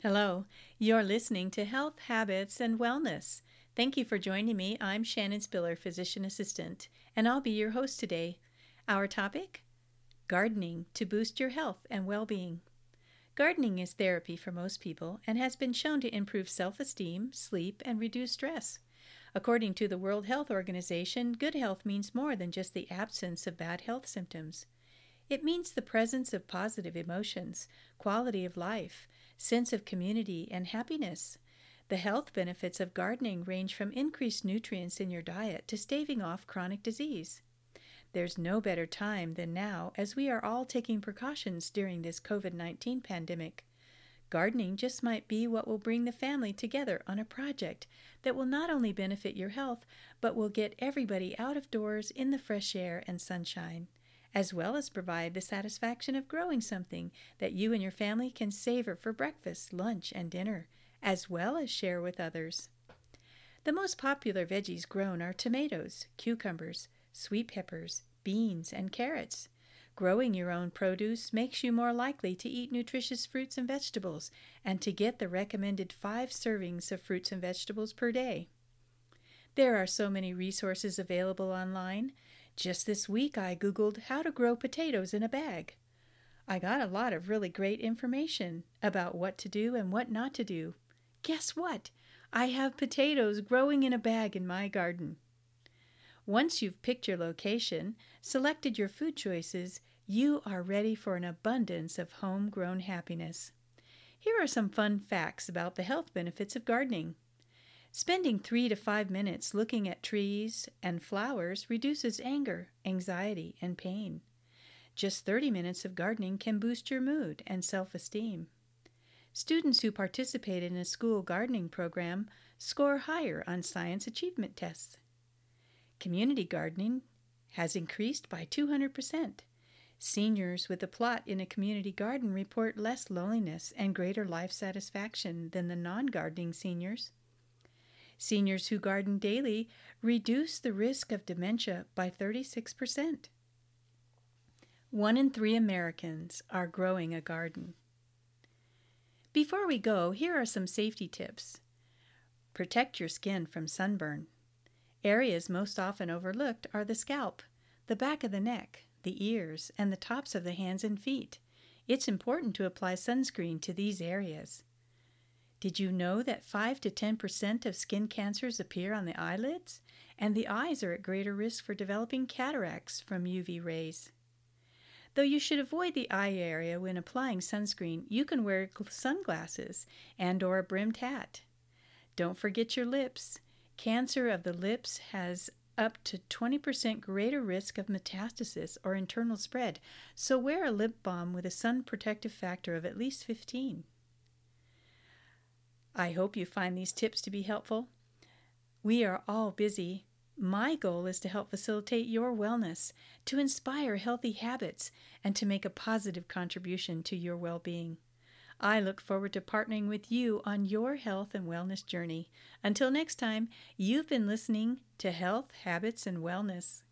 Hello, you're listening to Health, Habits, and Wellness. Thank you for joining me. I'm Shannon Spiller, physician assistant, and I'll be your host today. Our topic gardening to boost your health and well being. Gardening is therapy for most people and has been shown to improve self esteem, sleep, and reduce stress. According to the World Health Organization, good health means more than just the absence of bad health symptoms. It means the presence of positive emotions, quality of life, sense of community, and happiness. The health benefits of gardening range from increased nutrients in your diet to staving off chronic disease. There's no better time than now as we are all taking precautions during this COVID 19 pandemic. Gardening just might be what will bring the family together on a project that will not only benefit your health, but will get everybody out of doors in the fresh air and sunshine as well as provide the satisfaction of growing something that you and your family can savor for breakfast, lunch, and dinner, as well as share with others. The most popular veggies grown are tomatoes, cucumbers, sweet peppers, beans, and carrots. Growing your own produce makes you more likely to eat nutritious fruits and vegetables and to get the recommended five servings of fruits and vegetables per day. There are so many resources available online. Just this week, I Googled how to grow potatoes in a bag. I got a lot of really great information about what to do and what not to do. Guess what? I have potatoes growing in a bag in my garden. Once you've picked your location, selected your food choices, you are ready for an abundance of homegrown happiness. Here are some fun facts about the health benefits of gardening. Spending three to five minutes looking at trees and flowers reduces anger, anxiety, and pain. Just 30 minutes of gardening can boost your mood and self esteem. Students who participate in a school gardening program score higher on science achievement tests. Community gardening has increased by 200%. Seniors with a plot in a community garden report less loneliness and greater life satisfaction than the non gardening seniors. Seniors who garden daily reduce the risk of dementia by 36%. One in three Americans are growing a garden. Before we go, here are some safety tips. Protect your skin from sunburn. Areas most often overlooked are the scalp, the back of the neck, the ears, and the tops of the hands and feet. It's important to apply sunscreen to these areas. Did you know that 5 to 10% of skin cancers appear on the eyelids? And the eyes are at greater risk for developing cataracts from UV rays. Though you should avoid the eye area when applying sunscreen, you can wear sunglasses and or a brimmed hat. Don't forget your lips. Cancer of the lips has up to 20% greater risk of metastasis or internal spread, so wear a lip balm with a sun protective factor of at least 15. I hope you find these tips to be helpful. We are all busy. My goal is to help facilitate your wellness, to inspire healthy habits, and to make a positive contribution to your well being. I look forward to partnering with you on your health and wellness journey. Until next time, you've been listening to Health, Habits, and Wellness.